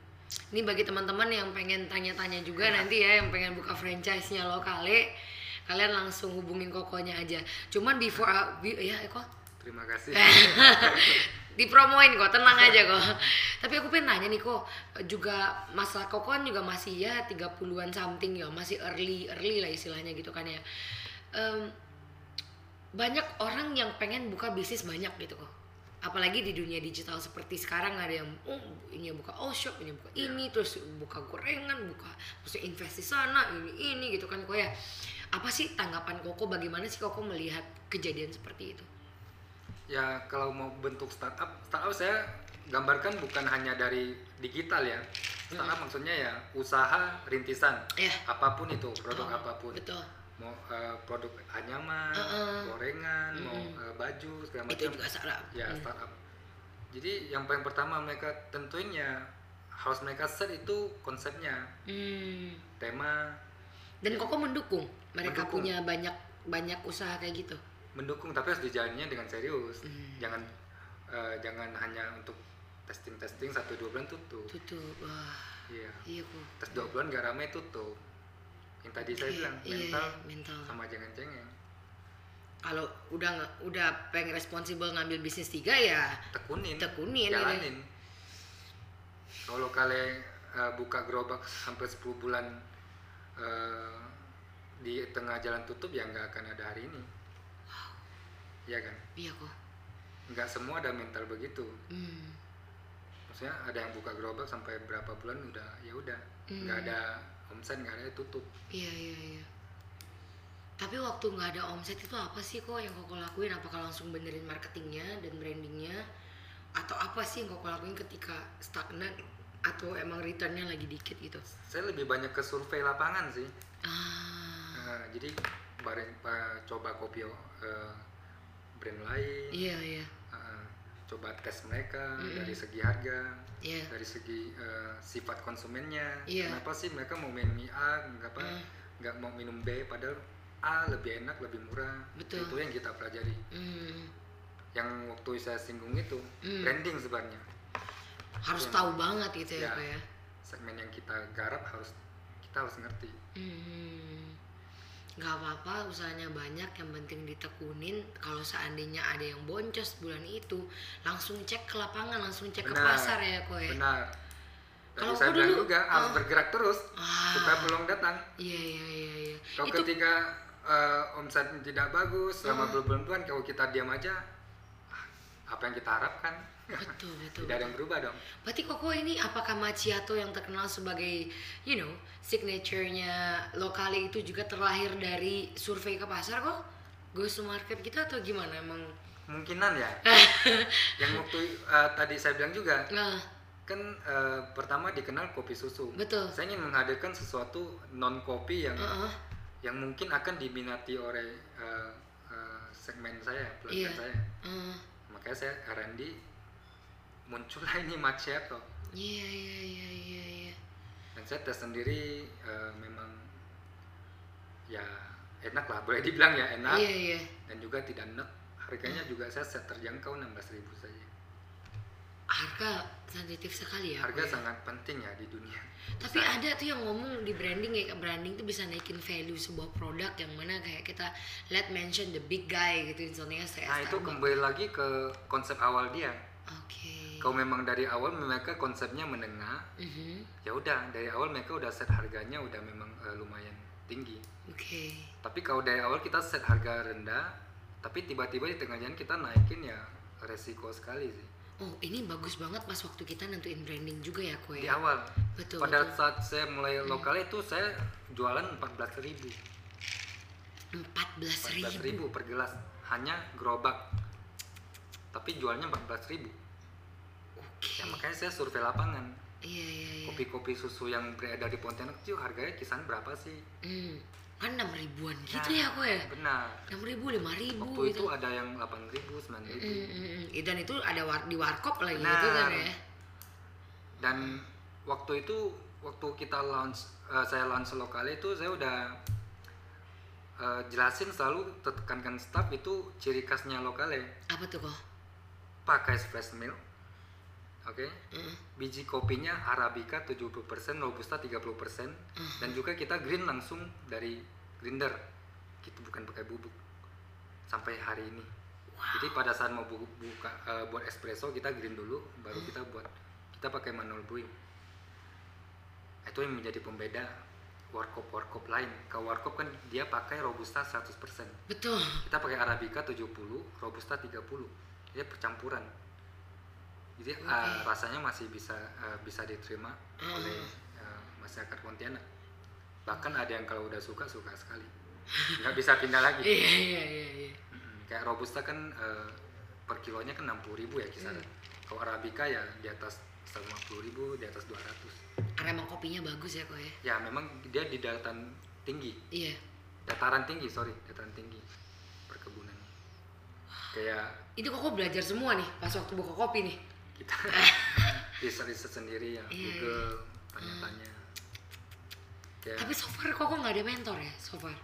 Ini bagi teman-teman yang pengen tanya-tanya juga nanti ya, yang pengen buka franchise-nya lokale, kalian langsung hubungin kokonya aja. Cuman before, uh, ya kok
terima kasih [laughs]
dipromoin kok, tenang aja kok. Tapi aku pengen nanya nih kok, juga masalah koko kan juga masih ya 30-an something ya, masih early early lah istilahnya gitu kan ya. Em, banyak orang yang pengen buka bisnis banyak gitu kok. Apalagi di dunia digital seperti sekarang ada yang oh ini buka all shop, ini buka ini, terus buka gorengan, buka terus invest di sana, ini ini gitu kan kok ya. Apa sih tanggapan Koko bagaimana sih Koko melihat kejadian seperti itu?
ya kalau mau bentuk startup startup saya gambarkan bukan hanya dari digital ya startup maksudnya ya usaha rintisan
Ya.
apa pun itu produk
Oh,
apa pun
Betul.
Mau eh, produk anyaman
Uh-uh.
gorengan mau eh, baju segala
Itu
macam
juga salah.
ya
Hmm.
startup jadi yang paling pertama mereka tentuin ya harus mereka set itu konsepnya
Hmm.
tema
Dan Koko mendukung mereka
Mendukung.
punya banyak banyak usaha kayak gitu.
mendukung tapi harus dijalannya dengan serius
Hmm.
jangan eh, jangan hanya untuk testing testing satu dua bulan tutup
Tutup. Wah,
iya
iya kok.
tes dua bulan gak ramai tutup yang tadi saya
Iya,
bilang
iya,
mental
iya, mental.
sama jangan cengeng
Kalau udah udah pengen responsibel ngambil bisnis tiga ya
tekunin
Tekunin, gitu.
jalanin kalau kalian eh, buka gerobak sampai 10 bulan eh, di tengah jalan tutup ya nggak akan ada hari ini Iya kan
iya kok.
nggak semua ada mental begitu
Hmm.
maksudnya ada yang buka gerobak sampai berapa bulan udah ya udah
Hmm.
nggak ada omset nggak ada tutup
Iya iya iya. Tapi waktu nggak ada omset itu apa sih kok yang Koko lakuin? Apakah langsung benerin marketingnya dan brandingnya? Atau apa sih yang Koko lakuin ketika stagnan? Atau emang returnnya lagi dikit gitu?
saya lebih banyak ke survei lapangan sih
Ah,
Nah, jadi bareng pa- coba kopi eh, brand lain
iya iya.
Coba tes mereka
Mm-mm.
dari segi harga
Iya.
dari segi eh, sifat konsumennya
Iya.
kenapa sih mereka mau minum A nggak apa
Mm.
nggak mau minum B padahal A lebih enak lebih murah
Betul.
itu yang kita pelajari
Hmm.
yang waktu saya singgung itu
Mm.
branding sebenarnya
Harus
Iya.
tahu banget gitu ya,
Ya.
ya.
segmen yang kita garap harus kita harus ngerti
Hmm. Gak apa-apa usahanya banyak yang penting ditekunin kalau seandainya ada yang boncos bulan itu langsung cek ke lapangan langsung cek ke
Benar.
pasar ya ya
benar
Kalau
saya bilang
dulu-
juga harus
ah.
bergerak terus
Ah.
supaya peluang datang
iya iya iya iya
Kalau ketika eh, omset tidak bagus selama
Ah.
berbulan-bulan kalau kita diam aja apa yang kita harapkan.
Betul [laughs] betul.
Tidak ada yang berubah dong.
Berarti koko ini apakah macchiato yang terkenal sebagai you know signaturenya lokale itu juga terlahir dari survei ke pasar kok? Go to market kita atau gimana emang?
Kemungkinan ya. [laughs] Yang waktu eh, tadi saya bilang juga
nah.
kan eh, pertama dikenal kopi susu.
Betul.
Saya ingin menghadirkan sesuatu non kopi yang
Heeh.
yang mungkin akan diminati oleh eh, eh, segmen saya pelanggan
Iya.
saya.
Heeh.
Makanya saya R&D muncullah ini macchiato
Iya iya iya iya iya.
dan saya tes sendiri eh, memang ya enak lah boleh dibilang ya enak
Iya iya.
dan juga tidak enak harganya juga saya set terjangkau 16.000 saja
Harga sensitif sekali ya.
harga
ya?
sangat penting ya di dunia
Tapi ada tuh yang ngomong di branding ya, branding tuh bisa naikin value sebuah produk yang mana kayak kita let mention the big guy gitu misalnya saya
nah itu kembali lagi ke konsep awal dia
Oke.
kalau memang dari awal mereka konsepnya menengah
Mhm.
ya udah dari awal mereka udah set harganya udah memang eh, lumayan tinggi
Oke.
tapi kalau dari awal kita set harga rendah tapi tiba-tiba di tengah jalan kita naikin ya resiko sekali sih
Oh ini bagus banget pas waktu kita nentuin branding juga ya kue.
di awal
Betul.
pada
betul.
saat saya mulai lokal itu saya jualan 14.000
Empat belas
14.000
ribu.
per gelas hanya gerobak tapi jualnya 14.000
Oke.
ya makanya saya survei lapangan
Iya iya iya.
kopi-kopi susu yang beredar di Pontianak itu harganya kisaran berapa sih
Hmm. Kan enam ribuan gitu
Nah,
ya kue.
benar
Enam ribu, lima ribu
waktu
gitu.
itu ada yang 8.000 9.000
Mm, mm, mm. Dan itu ada war- di warkop lagi
Benar.
gitu kan ya.
dan waktu itu waktu kita launch eh, saya launch lokal itu saya udah eh, jelasin selalu tekankan staff itu ciri khasnya lokale
Apa tuh kok?
pakai fresh milk oke.
Mm.
biji kopinya arabica 70% robusta 30% dan juga kita green langsung dari grinder. Gitu bukan pakai bubuk. Sampai hari ini. Jadi pada saat mau bu- buka eh, buat espresso kita green dulu baru kita buat kita pakai manual brewing. Itu yang menjadi pembeda warkop warkop lain. Kalau warkop kan dia pakai robusta 100%
Betul.
kita pakai arabica 70 robusta 30 dia percampuran jadi eh, rasanya masih bisa eh, bisa diterima oleh eh, masyarakat Pontianak. Bahkan ada yang kalau udah suka suka sekali. Nggak bisa pindah lagi. [laughs]
Iya iya iya iya.
Kayak robusta kan eh, per kilonya kan 60.000 ribu ya kisaran.
Hmm.
kalau arabica ya di atas 150.000 ribu di atas 200
Karena emang kopinya bagus ya kok ya.
ya memang dia di dataran tinggi.
Iya.
dataran tinggi sorry. Dataran tinggi perkebunan kayak
Itu kok belajar semua nih pas waktu buka kopi nih.
Kita [laughs] riset riset sendiri ya
Iya,
Google tanya-tanya. Kayak
Tapi so far kok nggak ada mentor ya so far.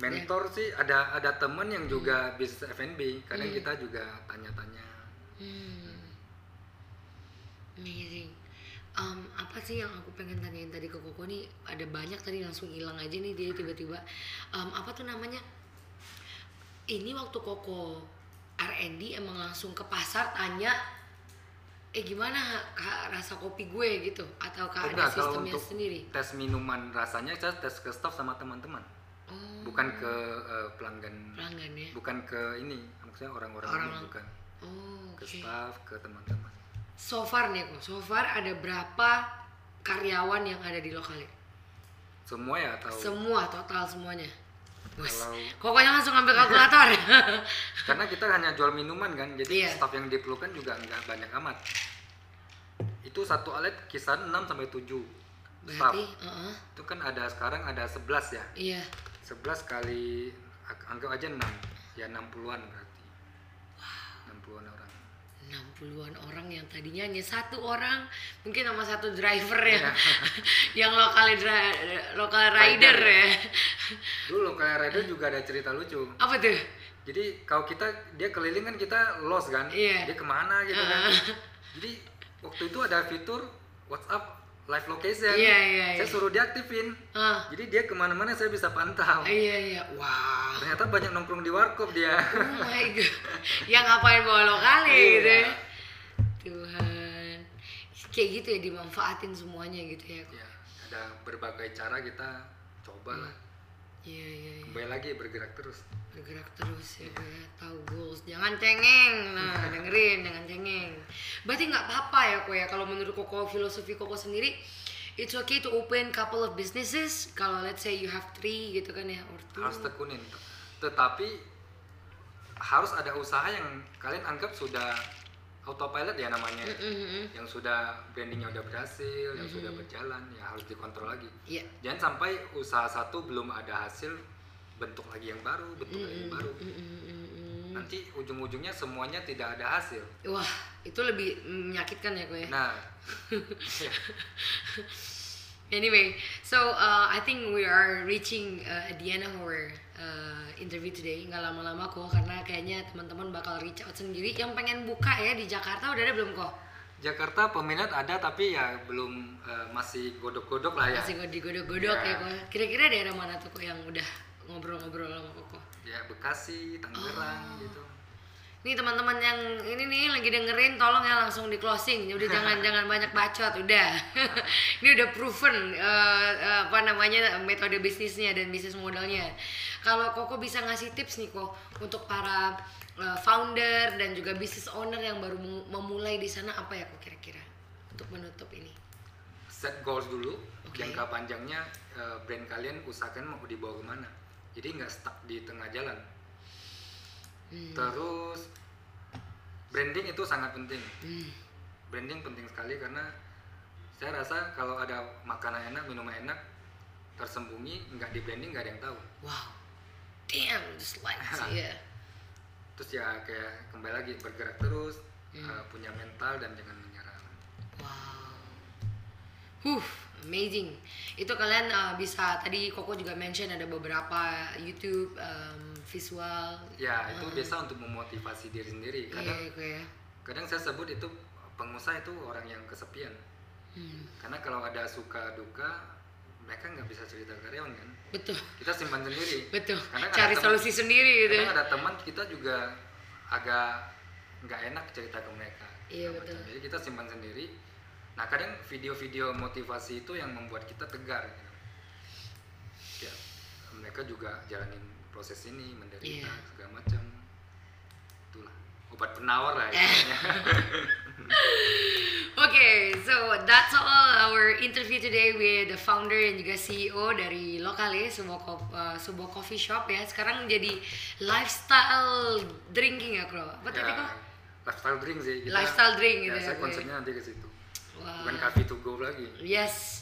mentor sih ada ada temen yang
Hmm.
juga bisnis F&B kadang kita juga tanya-tanya.
Hmm. Amazing. Um, apa sih yang aku pengen tanyain tadi ke Koko nih? Ada banyak tadi langsung hilang aja nih dia tiba-tiba. Um, apa tuh namanya? Ini waktu Koko R&D emang langsung ke pasar tanya eh gimana kak rasa kopi gue? Gitu. Atau kak ada
Enggak, kalau
sistemnya
untuk
sendiri?
tes minuman rasanya saya tes ke staff sama teman-teman.
Oh.
Bukan ke eh, pelanggan.
Pelanggan ya?
Bukan ke ini maksudnya orang-orang
Orang-
umum bukan.
Oh
ke
oke.
staff ke teman-teman.
So far nih kok so far ada berapa karyawan yang ada di lokalnya
semua ya atau
Semua total semuanya. Wes,
Kalau-
pokoknya langsung ambil kalkulator. [laughs]
karena kita hanya jual minuman kan jadi
Iya.
staff yang diperlukan juga nggak banyak amat. Itu satu alat kisaran 6 sampai 7 staff.
Berarti, heeh,
itu kan ada sekarang ada 11 ya?
Iya.
11 kali anggap aja 6 ya 60-an berarti. 60-an orang
60-an orang yang tadinya hanya satu orang, mungkin sama satu driver ya.
Iya. [laughs]
yang lokal lokal rider
Rider.
ya.
dulu kayak rider juga ada cerita lucu
Apa tuh?
jadi kalau kita dia keliling kan kita lost kan
Iya.
dia ke mana gitu kan jadi waktu itu ada fitur WhatsApp live location
Iya, iya,
saya
iya.
suruh diaktifin
Ah,
jadi dia ke mana-mana saya bisa pantau
iya iya. Wah.
ternyata [laughs] banyak nongkrong di warkop dia
Oh my god. yang ngapain bawa lokal ya
Iya.
gitu ya. Tuhan. Kayak gitu ya dimanfaatin semuanya gitu ya.
ya ada berbagai cara kita coba lah
Iya iya iya.
kembali lagi bergerak terus.
Bergerak terus ya gue tahu goals. Jangan cengeng. Nah dengerin jangan cengeng. Berarti nggak apa-apa ya kok ya? Kalau menurut koko filosofi koko sendiri it's okay to open couple of businesses. Kalau let's say you have three gitu kan ya or two.
Harus tekunin. Tetapi harus ada usaha yang kalian anggap sudah autopilot ya namanya
Mhm.
yang sudah brandingnya udah berhasil yang sudah berjalan ya harus dikontrol lagi
Iya.
jangan sampai usaha satu belum ada hasil bentuk lagi yang baru bentuk lagi yang baru
Mm-mm.
nanti ujung-ujungnya semuanya tidak ada hasil
Wah, itu lebih menyakitkan ya gue.
nah [laughs]
Anyway, so uh, I think we are reaching uh, at the end of our uh, interview today. Nggak lama-lama kok, karena kayaknya teman-teman bakal reach out sendiri. Yang pengen buka ya di Jakarta udah ada belum kok?
Jakarta peminat ada tapi ya belum eh, masih godok-godok lah ya
Masih kok digodok-godok
Ya.
ya kok. Kira-kira daerah mana tuh kok yang udah ngobrol-ngobrol sama koko?
ya Bekasi Tangerang
Oh.
gitu
Nih teman-teman yang ini nih lagi dengerin tolong ya langsung di closing. Udah [laughs] jangan jangan banyak bacot udah. [laughs] ini udah proven eh, apa namanya metode bisnisnya dan bisnis modalnya. Kalau Koko bisa ngasih tips nih kok untuk para eh, founder dan juga business owner yang baru mem- memulai di sana apa ya kok kira-kira untuk menutup ini?
set goals dulu
Oke.
jangka panjangnya eh, brand kalian usahakan mau dibawa ke mana jadi nggak stuck di tengah jalan
Hmm.
terus branding itu sangat penting
Hmm.
branding penting sekali karena saya rasa kalau ada makanan enak minuman enak tersembunyi nggak di branding nggak ada yang tahu
Wow. Damn, just like [laughs] yeah.
terus ya kayak kembali lagi bergerak terus
Hmm.
eh, punya mental dan jangan menyerah
Wow. Huh, amazing. Itu kalian uh, bisa tadi Koko juga mention ada beberapa YouTube um, visual.
ya itu biasa untuk memotivasi diri sendiri
Iya,
kadang
iya, iya.
kadang saya sebut itu pengusaha itu orang yang kesepian
Hmm,
karena kalau ada suka duka mereka nggak bisa cerita ke karyawan kan
betul.
kita simpan sendiri
Betul.
Karena
Cari
teman-
solusi sendiri gitu.
kadang ada teman kita juga agak nggak enak cerita ke mereka
Iya, betul.
macam. jadi kita simpan sendiri nah kadang video-video motivasi itu yang membuat kita tegar gitu. ya mereka juga jalanin proses ini menderita
Iya.
segala macam itulah obat penawar lah
Eh.
istilahnya. [laughs]
Okay, so that's all our interview today with the founder dan juga CEO dari Lokale, sebuah ko- uh, sebuah coffee shop ya. Sekarang jadi lifestyle drinking ya, Bro. Apa tadi
ya,
kok?
lifestyle drink sih kita,
Lifestyle drink gitu
ya,
ya,
saya
oke.
konsepnya nanti ke situ
Wah.
bukan coffee to go lagi
Yes.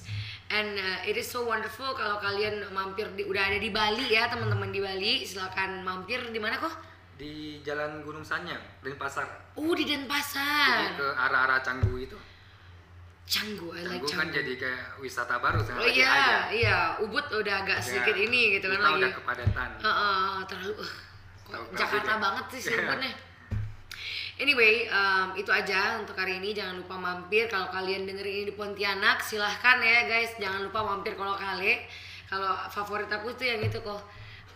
And uh, it is so wonderful kalau kalian mampir di udah ada di Bali ya, teman-teman di Bali. Silakan mampir di mana kok?
di Jalan Gunung Sanyang Denpasar
Oh, di
jadi
Denpasar.
ke arah-arah Canggu itu
Canggu, I like
Canggu kan jadi kayak wisata baru
Oh
sekarang lagi
iya,
ada.
iya. Ubud udah agak sedikit
Ya,
ini gitu kan lagi.
udah kepadatan
Heeh, terlalu uh, kok
Tahu
Jakarta banget sih [laughs] sih Ubudnya. Anyway, um, itu aja untuk hari ini. Jangan lupa mampir kalau kalian dengerin ini di Pontianak, silahkan ya guys. Jangan lupa mampir kalau kali. Kalau favorit aku tuh yang itu kok.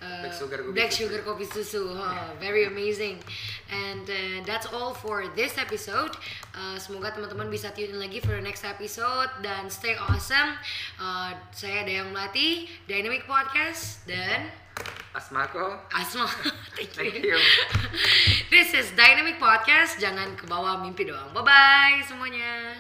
uh,
Black sugar kopi
black
susu.
sugar kopi susu, Oh, very amazing. And uh, that's all for this episode. Uh, semoga teman-teman bisa tune in lagi for the next episode dan stay awesome. Uh, saya Dayang Melati, Dynamic Podcast dan
Asmako.
Asma. [laughs] Thank you.
Thank you.
This is Dynamic Podcast. Jangan ke bawah mimpi doang. Bye bye semuanya.